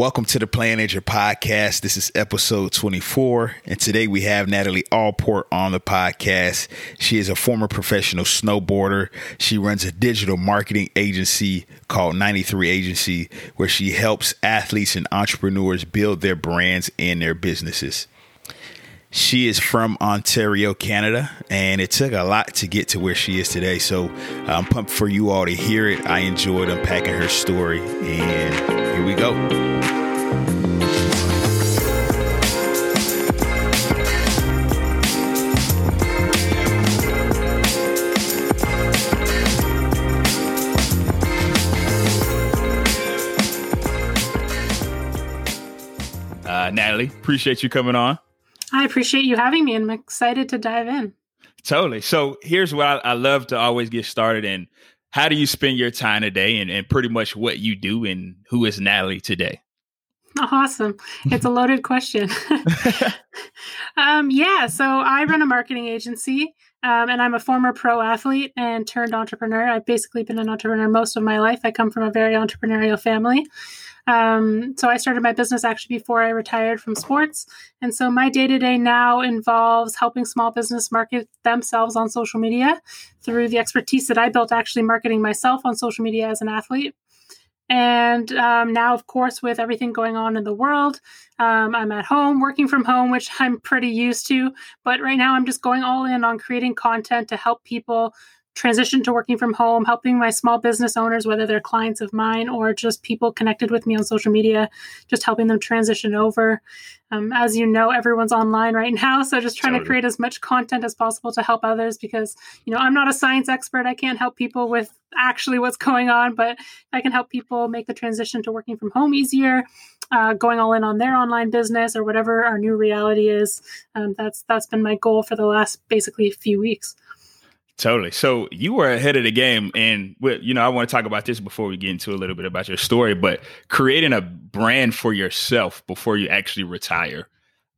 Welcome to the Playing Injured podcast. This is episode 24. And today we have Natalie Allport on the podcast. She is a former professional snowboarder. She runs a digital marketing agency called 93 Agency, where she helps athletes and entrepreneurs build their brands and their businesses. She is from Ontario, Canada, and it took a lot to get to where she is today. So I'm pumped for you all to hear it. I enjoyed unpacking her story, and here we go. Uh, Natalie, appreciate you coming on. I appreciate you having me and I'm excited to dive in. Totally. So here's what I, I love to always get started in. How do you spend your time today and, and pretty much what you do and who is Natalie today? Awesome. It's a loaded question. um, yeah, so I run a marketing agency um, and I'm a former pro athlete and turned entrepreneur. I've basically been an entrepreneur most of my life. I come from a very entrepreneurial family. Um, so I started my business actually before I retired from sports. And so my day to day now involves helping small business market themselves on social media through the expertise that I built actually marketing myself on social media as an athlete. And um, now, of course, with everything going on in the world, um, I'm at home working from home, which I'm pretty used to. But right now, I'm just going all in on creating content to help people transition to working from home, helping my small business owners, whether they're clients of mine or just people connected with me on social media, just helping them transition over. Um, as you know, everyone's online right now, so just trying totally. to create as much content as possible to help others because you know I'm not a science expert. I can't help people with actually what's going on, but I can help people make the transition to working from home easier. Uh, going all in on their online business or whatever our new reality is. Um, that's that's been my goal for the last basically a few weeks. Totally. So you were ahead of the game, and you know I want to talk about this before we get into a little bit about your story. But creating a brand for yourself before you actually retire,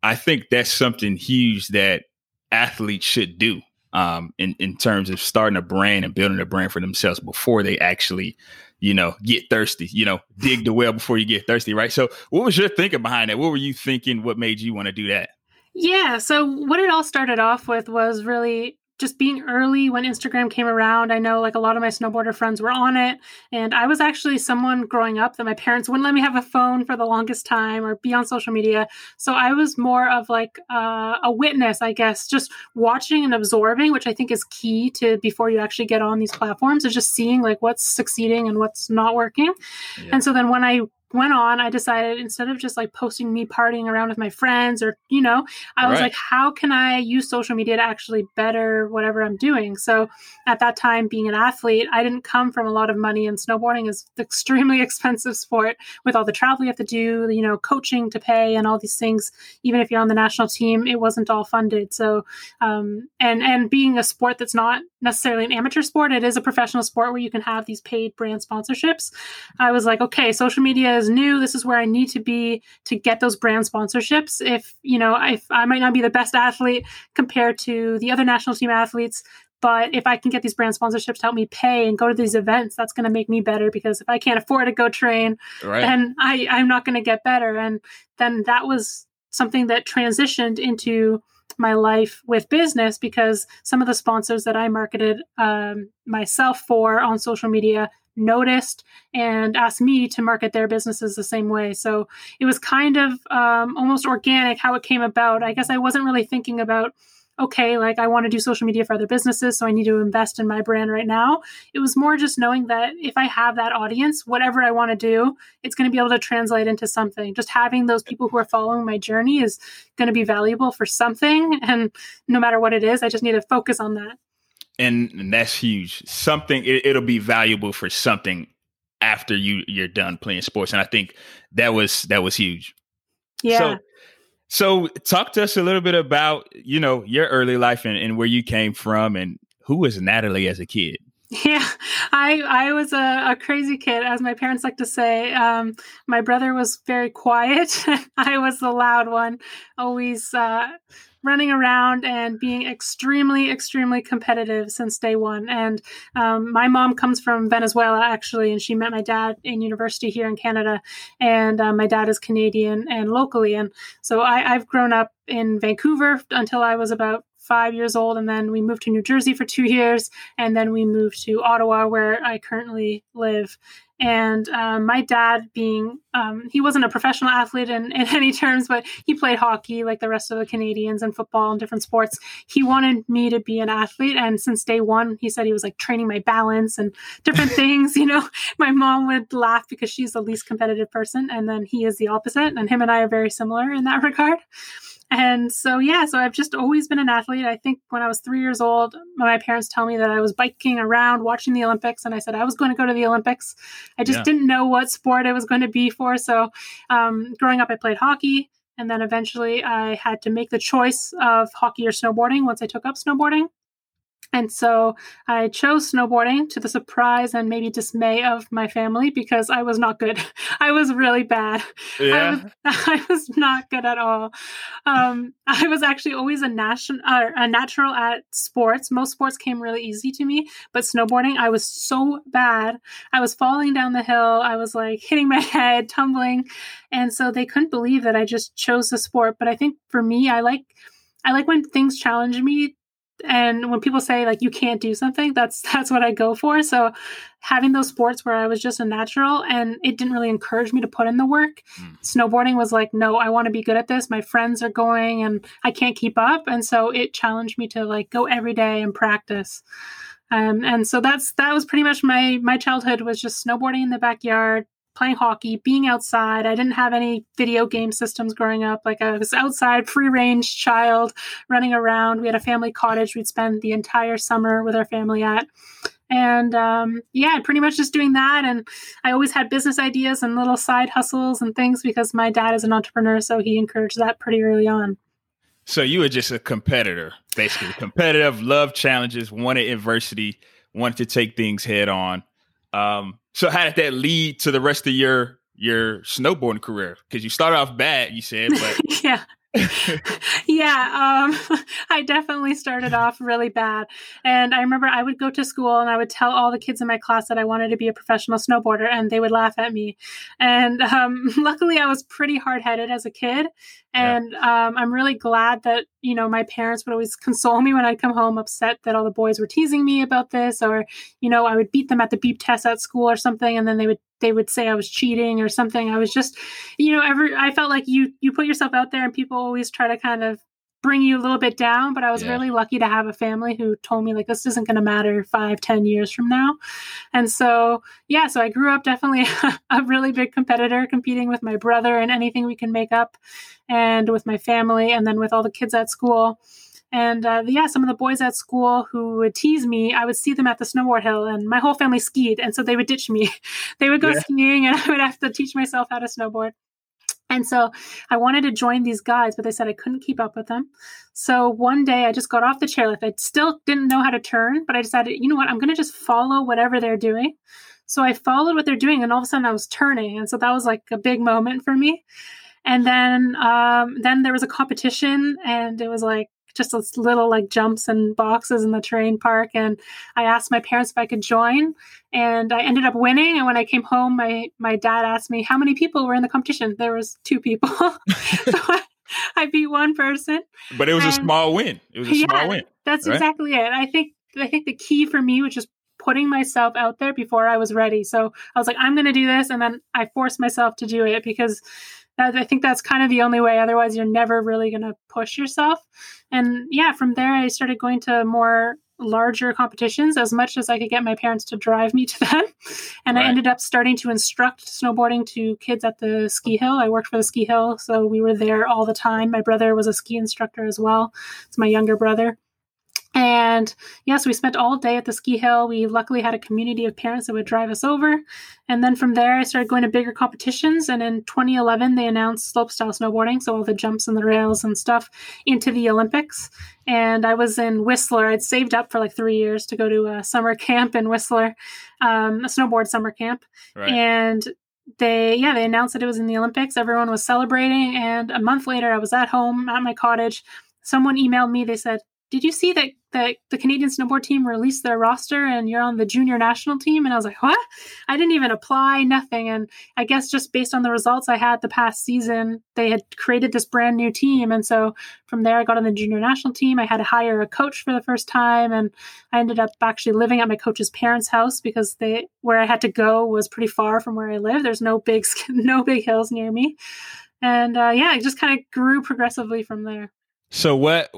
I think that's something huge that athletes should do. Um, in in terms of starting a brand and building a brand for themselves before they actually, you know, get thirsty. You know, dig the well before you get thirsty, right? So, what was your thinking behind that? What were you thinking? What made you want to do that? Yeah. So, what it all started off with was really just being early when Instagram came around. I know like a lot of my snowboarder friends were on it. And I was actually someone growing up that my parents wouldn't let me have a phone for the longest time or be on social media. So I was more of like uh, a witness, I guess, just watching and absorbing, which I think is key to before you actually get on these platforms, is just seeing like what's succeeding and what's not working. Yeah. And so then when I went on, I decided instead of just like posting me partying around with my friends or, you know, I was right. like, how can I use social media to actually better whatever I'm doing? So at that time, being an athlete, I didn't come from a lot of money, and snowboarding is extremely expensive sport with all the travel you have to do, you know, coaching to pay and all these things. Even if you're on the national team, it wasn't all funded. So, um, and, and being a sport that's not necessarily an amateur sport, it is a professional sport where you can have these paid brand sponsorships. I was like, okay, social media is new. This is where I need to be to get those brand sponsorships. If, you know, if I might not be the best athlete compared to the other national team athletes, but if I can get these brand sponsorships to help me pay and go to these events, that's going to make me better because if I can't afford to go train, right. then I, I'm not going to get better. And then that was something that transitioned into my life with business because some of the sponsors that I marketed um, myself for on social media noticed and asked me to market their businesses the same way. So it was kind of um, almost organic how it came about. I guess I wasn't really thinking about okay, like I want to do social media for other businesses, so I need to invest in my brand right now. It was more just knowing that if I have that audience, whatever I want to do, it's going to be able to translate into something. Just having those people who are following my journey is going to be valuable for something. And no matter what it is, I just need to focus on that and, and that's huge. Something it, will be valuable for something after you you're done playing sports, and I think that was that was huge. Yeah. So, so talk to us a little bit about you know your early life and, and where you came from, and who was Natalie as a kid. Yeah, I I was a, a, crazy kid, as my parents like to say. Um, my brother was very quiet. I was the loud one, always uh, running around and being extremely, extremely competitive since day one. And um, my mom comes from Venezuela, actually, and she met my dad in university here in Canada. And uh, my dad is Canadian and locally. And so I, I've grown up in Vancouver until I was about five years old, and then we moved to New Jersey for two years, and then we moved to Ottawa, where I currently live. And um, my dad, being um, he wasn't a professional athlete in, in any terms, but he played hockey like the rest of the Canadians and football and different sports. He wanted me to be an athlete, and since day one, he said he was like training my balance and different things. You know, my mom would laugh because she's the least competitive person, and then he is the opposite, and him and I are very similar in that regard. And so, yeah, so I've just always been an athlete. I think when I was three years old, my parents tell me that I was biking around watching the Olympics, and I said I was going to go to the Olympics. I just yeah. didn't know what sport I was going to be for. So, um, growing up, I played hockey. And then eventually I had to make the choice of hockey or snowboarding once I took up snowboarding. And so I chose snowboarding to the surprise and maybe dismay of my family because I was not good. I was really bad. Yeah. I was, I was not good at all. Um, I was actually always a, national, uh, a natural at sports. Most sports came really easy to me, but snowboarding, I was so bad. I was falling down the hill. I was like hitting my head, tumbling. And so they couldn't believe that I just chose the sport. But I think for me, I like I like when things challenge me and when people say like you can't do something that's that's what i go for. So having those sports where i was just a natural and it didn't really encourage me to put in the work. Mm. snowboarding was like no i want to be good at this. My friends are going and i can't keep up. And so it challenged me to like go every day and practice. Um, and so that's that was pretty much my my childhood was just snowboarding in the backyard playing hockey, being outside. I didn't have any video game systems growing up. Like I was outside, free range child running around. We had a family cottage we'd spend the entire summer with our family at. And um, yeah, pretty much just doing that. And I always had business ideas and little side hustles and things because my dad is an entrepreneur. So he encouraged that pretty early on. So you were just a competitor, basically competitive, love challenges, wanted adversity, wanted to take things head on. Um, so how did that lead to the rest of your your snowboarding career? Because you started off bad, you said, but yeah. yeah, um, I definitely started off really bad. And I remember I would go to school and I would tell all the kids in my class that I wanted to be a professional snowboarder, and they would laugh at me. And um, luckily, I was pretty hard headed as a kid. And yeah. um, I'm really glad that, you know, my parents would always console me when I'd come home upset that all the boys were teasing me about this, or, you know, I would beat them at the beep test at school or something, and then they would they would say I was cheating or something. I was just, you know, every I felt like you you put yourself out there and people always try to kind of bring you a little bit down but i was yeah. really lucky to have a family who told me like this isn't going to matter five ten years from now and so yeah so i grew up definitely a really big competitor competing with my brother and anything we can make up and with my family and then with all the kids at school and uh, yeah, some of the boys at school who would tease me, I would see them at the snowboard hill, and my whole family skied, and so they would ditch me. they would go yeah. skiing, and I would have to teach myself how to snowboard. And so I wanted to join these guys, but they said I couldn't keep up with them. So one day I just got off the chairlift. I still didn't know how to turn, but I decided, you know what, I'm going to just follow whatever they're doing. So I followed what they're doing, and all of a sudden I was turning, and so that was like a big moment for me. And then, um, then there was a competition, and it was like just those little like jumps and boxes in the terrain park. And I asked my parents if I could join, and I ended up winning. And when I came home, my my dad asked me how many people were in the competition. There was two people, so I, I, beat one person. But it was and, a small win. It was a yeah, small win. That's right? exactly it. I think I think the key for me was just putting myself out there before I was ready. So I was like, I'm going to do this, and then I forced myself to do it because I think that's kind of the only way. Otherwise, you're never really going to push yourself. And yeah, from there, I started going to more larger competitions as much as I could get my parents to drive me to them. And right. I ended up starting to instruct snowboarding to kids at the ski hill. I worked for the ski hill, so we were there all the time. My brother was a ski instructor as well. It's my younger brother. And yes, we spent all day at the ski hill. We luckily had a community of parents that would drive us over. And then from there, I started going to bigger competitions. And in 2011, they announced slopestyle snowboarding, so all the jumps and the rails and stuff, into the Olympics. And I was in Whistler. I'd saved up for like three years to go to a summer camp in Whistler, um, a snowboard summer camp. Right. And they yeah they announced that it was in the olympics everyone was celebrating and a month later i was at home at my cottage someone emailed me. They said, "Did you see that that the Canadian snowboard team released their roster and you're on the junior national team?" And I was like, "What? I didn't even apply, nothing." And I guess just based on the results I had the past season, they had created this brand new team, and so from there I got on the junior national team. I had to hire a coach for the first time, and I ended up actually living at my coach's parents' house because they where I had to go was pretty far from where I live. There's no big no big hills near me and uh, yeah, it just kind of grew progressively from there. So what?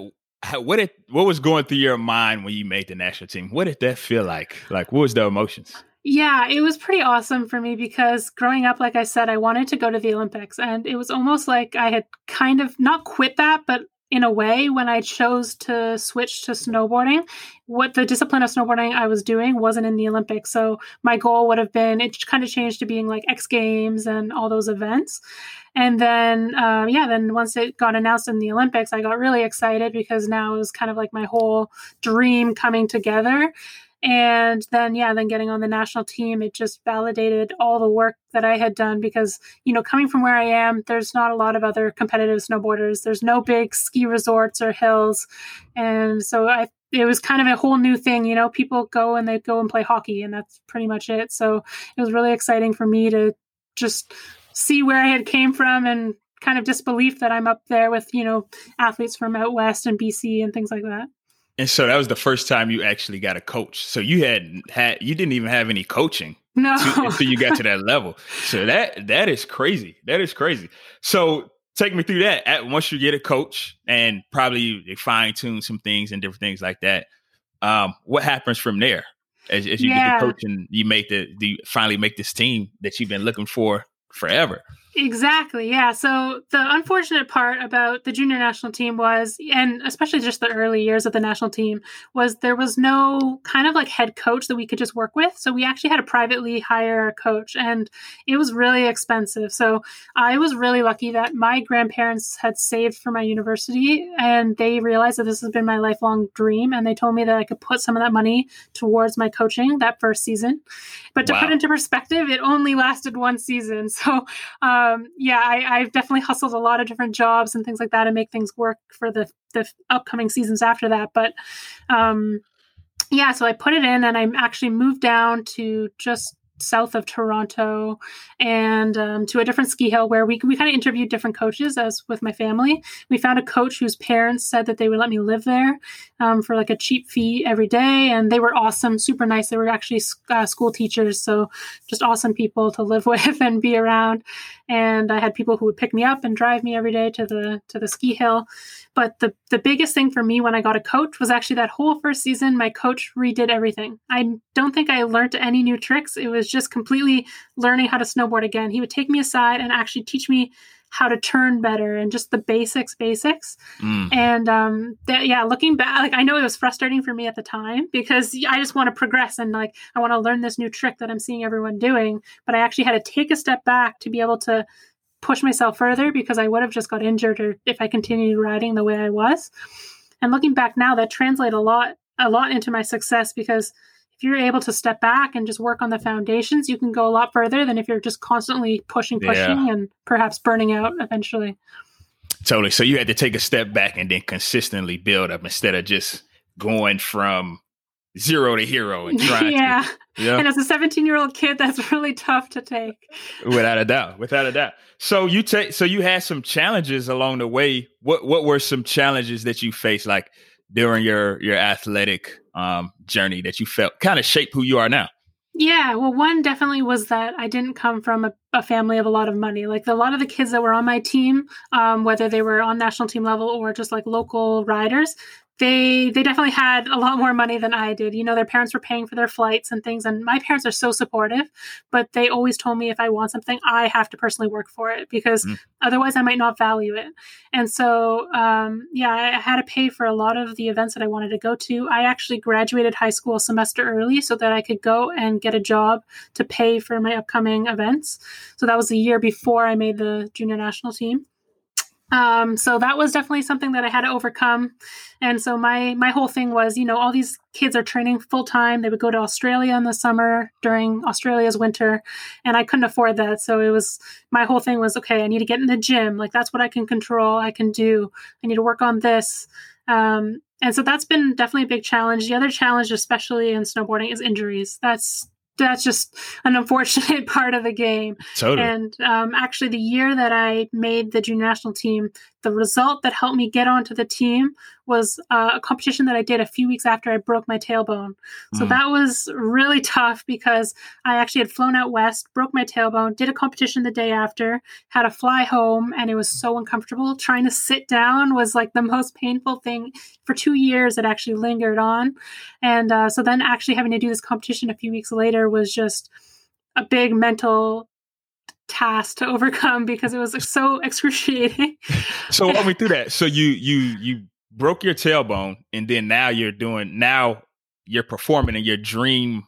What did what was going through your mind when you made the national team? What did that feel like? Like, what was the emotions? Yeah, it was pretty awesome for me because growing up, like I said, I wanted to go to the Olympics, and it was almost like I had kind of not quit that, but in a way when I chose to switch to snowboarding. What the discipline of snowboarding I was doing wasn't in the Olympics. So my goal would have been it kind of changed to being like X Games and all those events. And then, um, yeah, then once it got announced in the Olympics, I got really excited because now it was kind of like my whole dream coming together. And then, yeah, then getting on the national team, it just validated all the work that I had done because, you know, coming from where I am, there's not a lot of other competitive snowboarders. There's no big ski resorts or hills. And so I, it was kind of a whole new thing. You know, people go and they go and play hockey, and that's pretty much it. So it was really exciting for me to just see where I had came from and kind of disbelief that I'm up there with, you know, athletes from out west and BC and things like that. And so that was the first time you actually got a coach. So you had had you didn't even have any coaching. No. To, until you got to that level. So that that is crazy. That is crazy. So take me through that. At, once you get a coach and probably fine tune some things and different things like that. Um, what happens from there? As, as you yeah. get the coach and you make the, the finally make this team that you've been looking for forever. Exactly. Yeah. So the unfortunate part about the junior national team was, and especially just the early years of the national team, was there was no kind of like head coach that we could just work with. So we actually had to privately hire a coach, and it was really expensive. So I was really lucky that my grandparents had saved for my university, and they realized that this has been my lifelong dream, and they told me that I could put some of that money towards my coaching that first season. But to wow. put into perspective, it only lasted one season. So. Um, um, yeah, I, have definitely hustled a lot of different jobs and things like that to make things work for the the upcoming seasons after that. But um, yeah, so I put it in, and I actually moved down to just south of Toronto and um, to a different ski hill where we, we kind of interviewed different coaches as with my family. We found a coach whose parents said that they would let me live there um, for like a cheap fee every day. And they were awesome, super nice. They were actually uh, school teachers. So just awesome people to live with and be around. And I had people who would pick me up and drive me every day to the, to the ski hill. But the, the biggest thing for me when I got a coach was actually that whole first season, my coach redid everything. I don't think I learned any new tricks. It was just completely learning how to snowboard again. He would take me aside and actually teach me how to turn better and just the basics basics mm. and um that, yeah looking back like i know it was frustrating for me at the time because i just want to progress and like i want to learn this new trick that i'm seeing everyone doing but i actually had to take a step back to be able to push myself further because I would have just got injured or if I continued riding the way I was. And looking back now, that translated a lot a lot into my success because if you're able to step back and just work on the foundations, you can go a lot further than if you're just constantly pushing, pushing, yeah. and perhaps burning out eventually. Totally. So you had to take a step back and then consistently build up instead of just going from zero to hero and trying yeah. to yeah. And as a 17 year old kid, that's really tough to take. Without a doubt. Without a doubt. So you take so you had some challenges along the way. What what were some challenges that you faced like during your your athletic um journey that you felt kind of shaped who you are now? Yeah, well, one definitely was that I didn't come from a, a, family of a lot of money. Like a lot of the kids that were on my team, um, whether they were on national team level or just like local riders, they they definitely had a lot more money than I did. You know, their parents were paying for their flights and things, and my parents are so supportive. But they always told me if I want something, I have to personally work for it because mm. otherwise I might not value it. And so, um, yeah, I had to pay for a lot of the events that I wanted to go to. I actually graduated high school a semester early so that I could go and get a job to pay for my upcoming events. So that was a year before I made the junior national team. Um, so that was definitely something that I had to overcome. And so my my whole thing was, you know, all these kids are training full time. They would go to Australia in the summer during Australia's winter, and I couldn't afford that. So it was my whole thing was, okay, I need to get in the gym. Like that's what I can control. I can do. I need to work on this. Um, and so that's been definitely a big challenge. The other challenge, especially in snowboarding, is injuries. That's that's just an unfortunate part of the game. Totally. And um, actually, the year that I made the junior national team, the result that helped me get onto the team was uh, a competition that I did a few weeks after I broke my tailbone. So mm. that was really tough because I actually had flown out west, broke my tailbone, did a competition the day after, had to fly home, and it was so uncomfortable. Trying to sit down was like the most painful thing. For two years, it actually lingered on. And uh, so then actually having to do this competition a few weeks later was just a big mental task to overcome because it was so excruciating. so walk me through that. So you you you broke your tailbone and then now you're doing now you're performing in your dream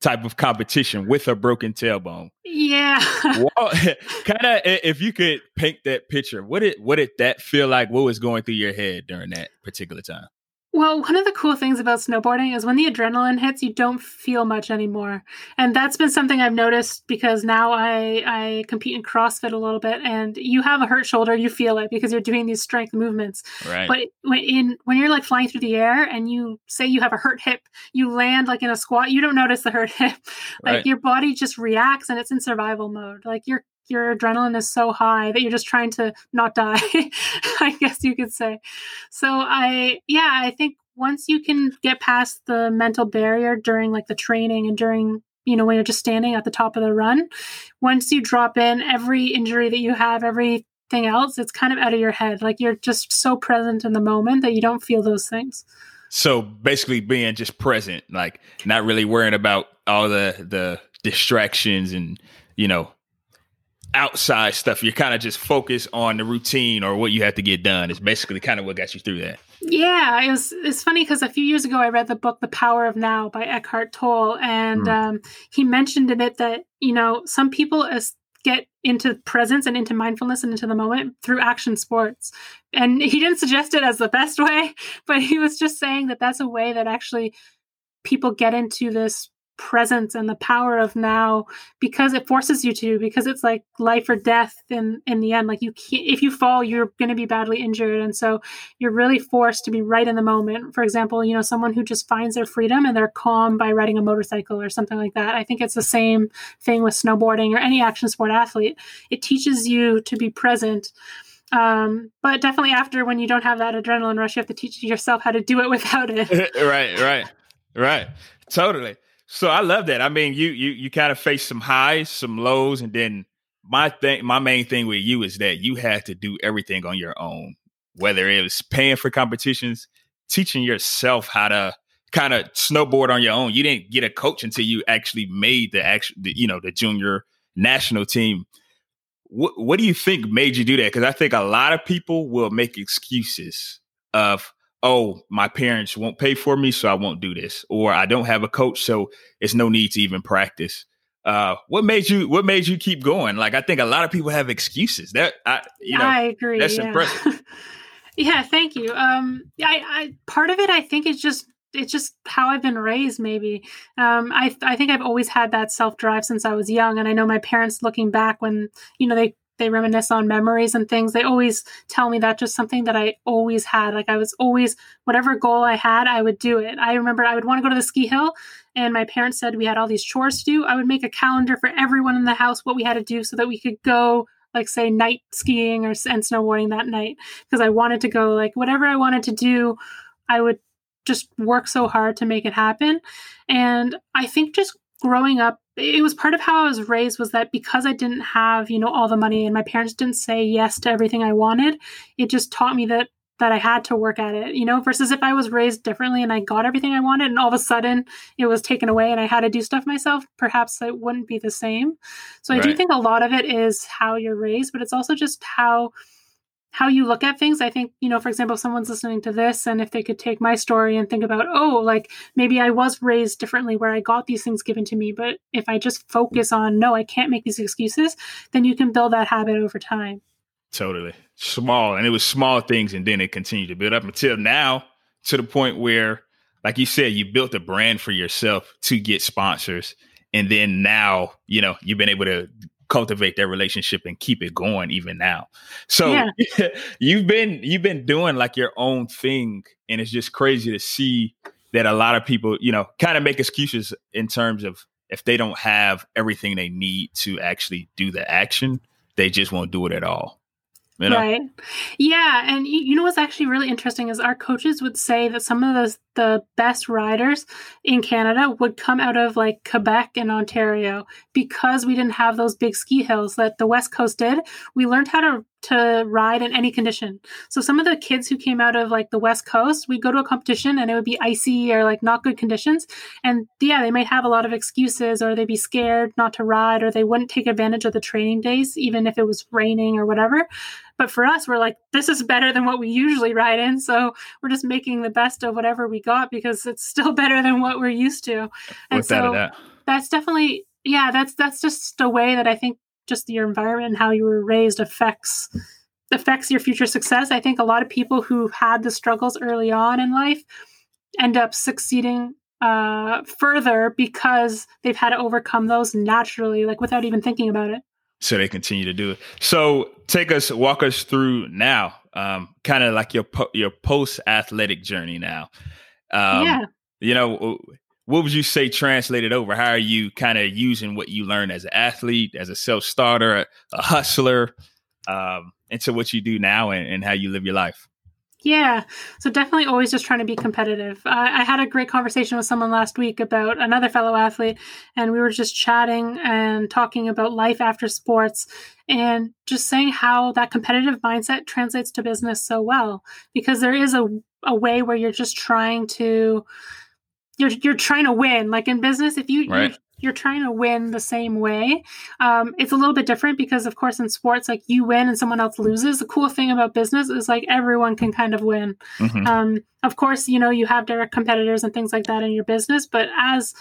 type of competition with a broken tailbone. Yeah. well, kind of if you could paint that picture, what did what did that feel like? What was going through your head during that particular time? Well, one of the cool things about snowboarding is when the adrenaline hits, you don't feel much anymore, and that's been something I've noticed because now I I compete in CrossFit a little bit, and you have a hurt shoulder, you feel it because you're doing these strength movements. Right. But when in when you're like flying through the air and you say you have a hurt hip, you land like in a squat, you don't notice the hurt hip. like right. your body just reacts and it's in survival mode. Like you're your adrenaline is so high that you're just trying to not die i guess you could say. So i yeah i think once you can get past the mental barrier during like the training and during you know when you're just standing at the top of the run once you drop in every injury that you have everything else it's kind of out of your head. Like you're just so present in the moment that you don't feel those things. So basically being just present like not really worrying about all the the distractions and you know outside stuff. You're kind of just focused on the routine or what you have to get done. Is basically kind of what got you through that. Yeah, it was. It's funny because a few years ago I read the book "The Power of Now" by Eckhart Tolle, and mm. um, he mentioned in it that you know some people as get into presence and into mindfulness and into the moment through action sports. And he didn't suggest it as the best way, but he was just saying that that's a way that actually people get into this presence and the power of now because it forces you to because it's like life or death in in the end. Like you can't if you fall you're going to be badly injured. And so you're really forced to be right in the moment. For example you know someone who just finds their freedom and they're calm by riding a motorcycle or something like that. I think it's the same thing with snowboarding or any action sport athlete. It teaches you to be present. Um, but definitely after when you don't have that adrenaline rush you have to teach yourself how to do it without it. Right right right. Totally so I love that. I mean, you you you kind of face some highs, some lows, and then my thing, my main thing with you is that you had to do everything on your own. Whether it was paying for competitions, teaching yourself how to kind of snowboard on your own. You didn't get a coach until you actually made the actual, you know, the junior national team. What what do you think made you do that? Because I think a lot of people will make excuses of oh, my parents won't pay for me, so I won't do this, or I don't have a coach, so it's no need to even practice. Uh, what made you what made you keep going? Like I think a lot of people have excuses. That I you know I agree. That's yeah. impressive. yeah, thank you. Um I, I part of it I think is just it's just how I've been raised. Maybe um, I I think I've always had that self drive since I was young, and I know my parents looking back when you know they they reminisce on memories and things. They always tell me that just something that i always had. Like i was always whatever goal i had i would do it. I remember i would want to go to the ski hill and my parents said we had all these chores to do. I would make a calendar for everyone in the house what we had to do so that we could go like say night skiing or and snowboarding that night. Because i wanted to go like whatever i wanted to do i would just work so hard to make it happen. And i think just growing up it was part of how I was raised was that because I didn't have, you know, all the money and my parents didn't say yes to everything I wanted, it just taught me that that I had to work at it, you know, versus if I was raised differently and I got everything I wanted and all of a sudden it was taken away and I had to do stuff myself, perhaps it wouldn't be the same. So I do think a lot of it is how you're raised, but it's also just how how you look at things. I think, you know, for example, someone's listening to this and if they could take my story and think about, oh, like maybe I was raised differently where I got these things given to me, but if I just focus on, no, I can't make these excuses, then you can build that habit over time. Totally. Small. And it was small things and then it continued to build up until now to the point where, like you said, you built a brand for yourself to get sponsors. And then now, you know, you've been able to cultivate that relationship and keep it going even now. So yeah. you've been you've been doing like your own thing and it's just crazy to see that a lot of people, you know, kind of make excuses in terms of if they don't have everything they need to actually do the action, they just won't do it at all. You know? Right. Yeah. And you know what's actually really interesting is our coaches would say that some of the, the best riders in Canada would come out of like Quebec and Ontario because we didn't have those big ski hills that the West Coast did. We learned how to to ride in any condition. So some of the kids who came out of like the West Coast, we'd go to a competition and it would be icy or like not good conditions. And yeah, they might have a lot of excuses or they'd be scared not to ride or they wouldn't take advantage of the training days, even if it was raining or whatever. But for us, we're like, this is better than what we usually ride in. So we're just making the best of whatever we got because it's still better than what we're used to. And so that. that's definitely yeah, that's that's just a way that I think just your environment and how you were raised affects affects your future success. I think a lot of people who had the struggles early on in life end up succeeding uh, further because they've had to overcome those naturally, like without even thinking about it. So they continue to do it. So take us, walk us through now, um, kind of like your po- your post athletic journey now. Um, yeah. You know, what would you say translated over? How are you kind of using what you learned as an athlete, as a self starter, a, a, hustler, um, into what you do now and, and, how you live your life? Yeah, so definitely always just trying to be competitive. I, I had a great conversation with someone last week about another fellow athlete, and we were just chatting and talking about life after sports and just saying how that competitive mindset translates to business so well because there is a, a way where you're just trying to you're you're trying to win. Like in business, if you right. you're, you're, trying to win the same way, um, it's a little bit different because, of course, in sports, like you win and someone else loses. The cool thing about business is like everyone can kind of win. Mm-hmm. Um, of course, you know you have direct competitors and things like that in your business, but as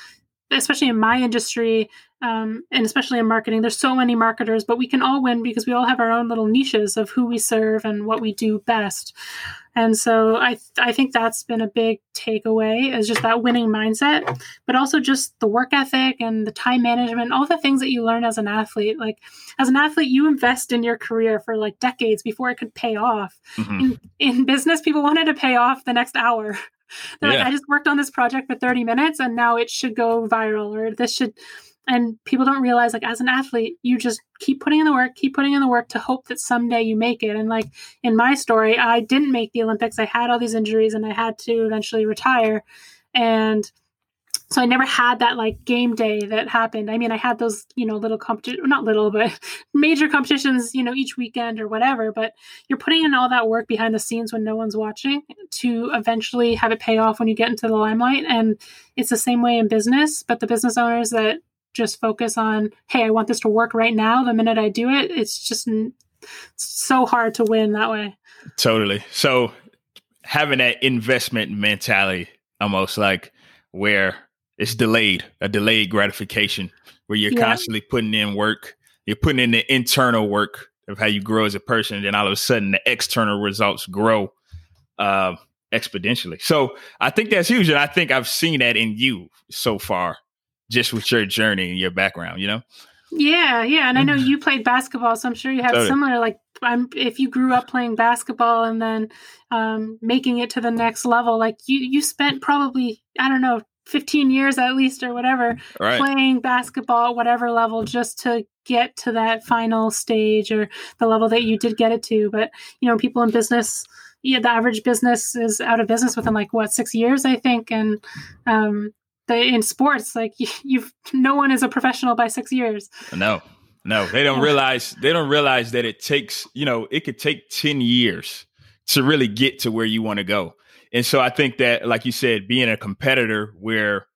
especially in my industry um, and especially in marketing there's so many marketers but we can all win because we all have our own little niches of who we serve and what we do best and so I, th- I think that's been a big takeaway is just that winning mindset, but also just the work ethic and the time management, all the things that you learn as an athlete. Like as an athlete, you invest in your career for like decades before it could pay off. Mm-hmm. In, in business, people wanted to pay off the next hour. They're yeah. like, I just worked on this project for 30 minutes and now it should go viral or this should and people don't realize like as an athlete you just keep putting in the work keep putting in the work to hope that someday you make it. And like in my story i didn't make the olympics. I had all these injuries and i had to eventually retire. And so i never had that like game day that happened i mean i had those you know little competition not little but major competitions you know each weekend or whatever but you're putting in all that work behind the scenes when no one's watching to eventually have it pay off when you get into the limelight and it's the same way in business but the business owners that just focus on, hey, I want this to work right now. The minute I do it, it's just so hard to win that way. Totally. So having that investment mentality, almost like where it's delayed, a delayed gratification, where you're yeah. constantly putting in work, you're putting in the internal work of how you grow as a person, and then all of a sudden the external results grow uh, exponentially. So I think that's huge, and I think I've seen that in you so far just with your journey and your background, you know? Yeah, yeah, and I know you played basketball, so I'm sure you have totally. similar. Like, I'm if you grew up playing basketball and then um, making it to the next level, like you you spent probably I don't know 15 years at least or whatever right. playing basketball at whatever level just to get to that final stage or the level that you did get it to. But you know, people in business yeah, the average business is out of business within like what six years, I think, and um, the, in sports, like you, have no one is a professional by six years. No, no, they don't realize they don't realize that it takes you know it could take ten years to really get to where you want to go. And so I think that, like you said, being a competitor where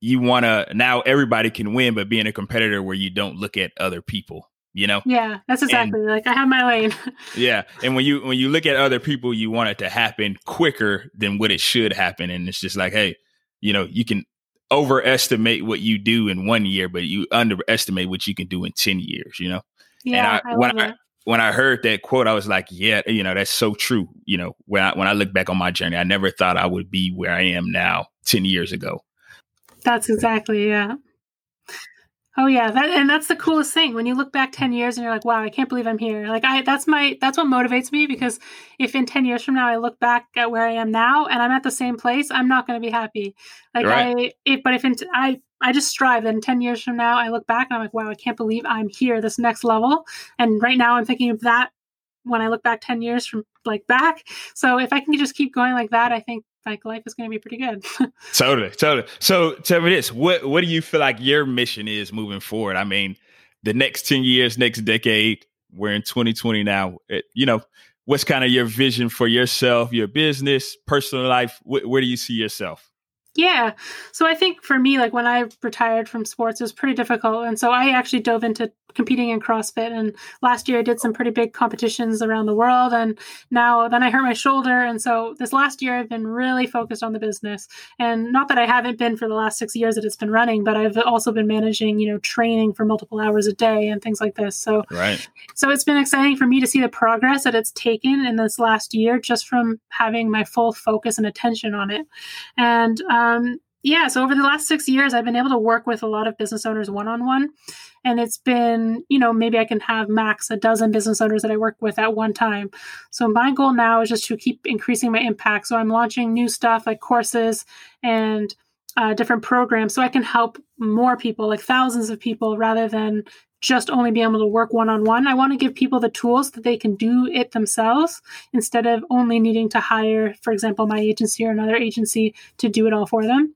you want to now everybody can win, but being a competitor where you don't look at other people you know yeah that's exactly and, like i have my lane yeah and when you when you look at other people you want it to happen quicker than what it should happen and it's just like hey you know, you can overestimate what you do in one year, but you underestimate what you can do in 10 years, you know? Yeah. And I, I when I, when I heard that quote, I was like, yeah, you know, that's so true. You know, when I when I look back on my journey, I never thought I would be where I am now 10 years ago. That's exactly, yeah. Oh yeah, that, and that's the coolest thing when you look back 10 years and you're like, wow, I can't believe I'm here. Like I that's my that's what motivates me because if in 10 years from now I look back at where I am now and I'm at the same place, I'm not going to be happy. Like right. I if but if in, I I just strive in 10 years from now I look back and I'm like, wow, I can't believe I'm here this next level. And right now I'm thinking of that when I look back 10 years from like back. So if I can just keep going like that, I think like life is going to be pretty good. totally, totally. So tell me this: what what do you feel like your mission is moving forward? I mean, the next ten years, next decade. We're in 2020 now. It, you know, what's kind of your vision for yourself, your business, personal life? Wh- where do you see yourself? Yeah. So I think for me, like when I retired from sports, it was pretty difficult. And so I actually dove into competing in CrossFit. And last year I did some pretty big competitions around the world. And now then I hurt my shoulder. And so this last year I've been really focused on the business. And not that I haven't been for the last six years that it's been running, but I've also been managing, you know, training for multiple hours a day and things like this. So, right. So it's been exciting for me to see the progress that it's taken in this last year just from having my full focus and attention on it. And, um, yeah, so over the last six years, I've been able to work with a lot of business owners one on one. And it's been, you know, maybe I can have max a dozen business owners that I work with at one time. So my goal now is just to keep increasing my impact. So I'm launching new stuff like courses and uh, different programs so I can help more people, like thousands of people, rather than just only be able to work one on one. I want to give people the tools that they can do it themselves instead of only needing to hire, for example, my agency or another agency to do it all for them.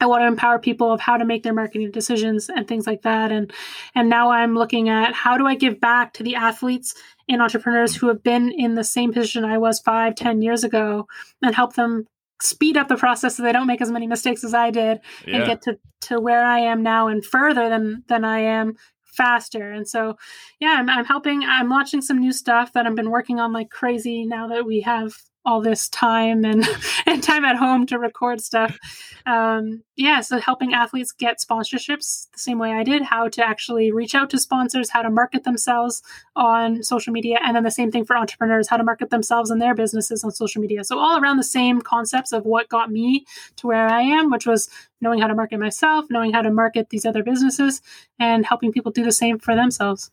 I want to empower people of how to make their marketing decisions and things like that. And and now I'm looking at how do I give back to the athletes and entrepreneurs who have been in the same position I was five, ten years ago, and help them speed up the process so they don't make as many mistakes as I did yeah. and get to, to where I am now and further than than I am faster. And so, yeah, I'm, I'm helping. I'm launching some new stuff that I've been working on like crazy now that we have all this time and and time at home to record stuff. Um, yeah, so helping athletes get sponsorships the same way I did, how to actually reach out to sponsors, how to market themselves on social media, and then the same thing for entrepreneurs, how to market themselves and their businesses on social media. So all around the same concepts of what got me to where I am, which was knowing how to market myself, knowing how to market these other businesses, and helping people do the same for themselves.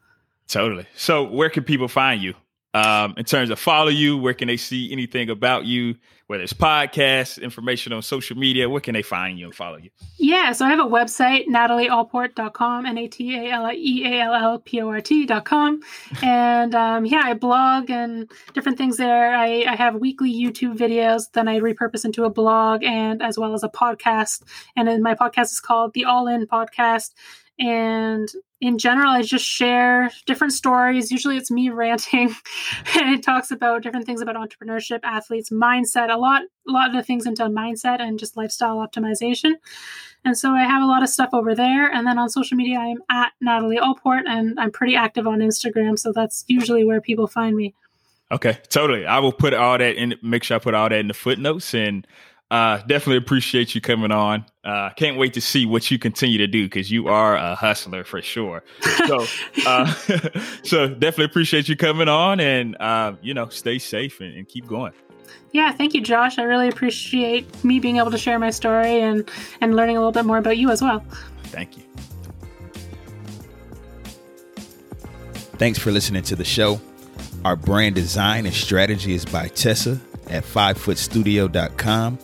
Totally. So where can people find you? Um, in terms of follow you? Where can they see anything about you? Whether it's podcasts, information on social media, where can they find you and follow you? Yeah, so I have a website, natalieallport.com, N A T A L E A L L P O R T.com. And um, yeah, I blog and different things there. I, I have weekly YouTube videos, then I repurpose into a blog and as well as a podcast. And then my podcast is called The All In Podcast. And in general, I just share different stories. Usually it's me ranting and it talks about different things about entrepreneurship, athletes, mindset, a lot, a lot of the things into mindset and just lifestyle optimization. And so I have a lot of stuff over there. And then on social media, I'm at Natalie Allport and I'm pretty active on Instagram. So that's usually where people find me. Okay, totally. I will put all that in, make sure I put all that in the footnotes and uh, definitely appreciate you coming on. Uh, can't wait to see what you continue to do because you are a hustler for sure. So, uh, so definitely appreciate you coming on, and uh, you know, stay safe and, and keep going. Yeah, thank you, Josh. I really appreciate me being able to share my story and and learning a little bit more about you as well. Thank you. Thanks for listening to the show. Our brand design and strategy is by Tessa at fivefootstudio.com.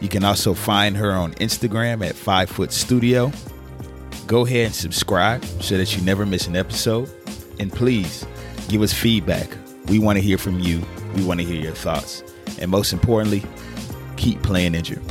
You can also find her on Instagram at fivefootstudio. Go ahead and subscribe so that you never miss an episode. And please give us feedback. We want to hear from you. We want to hear your thoughts. And most importantly, keep playing injured.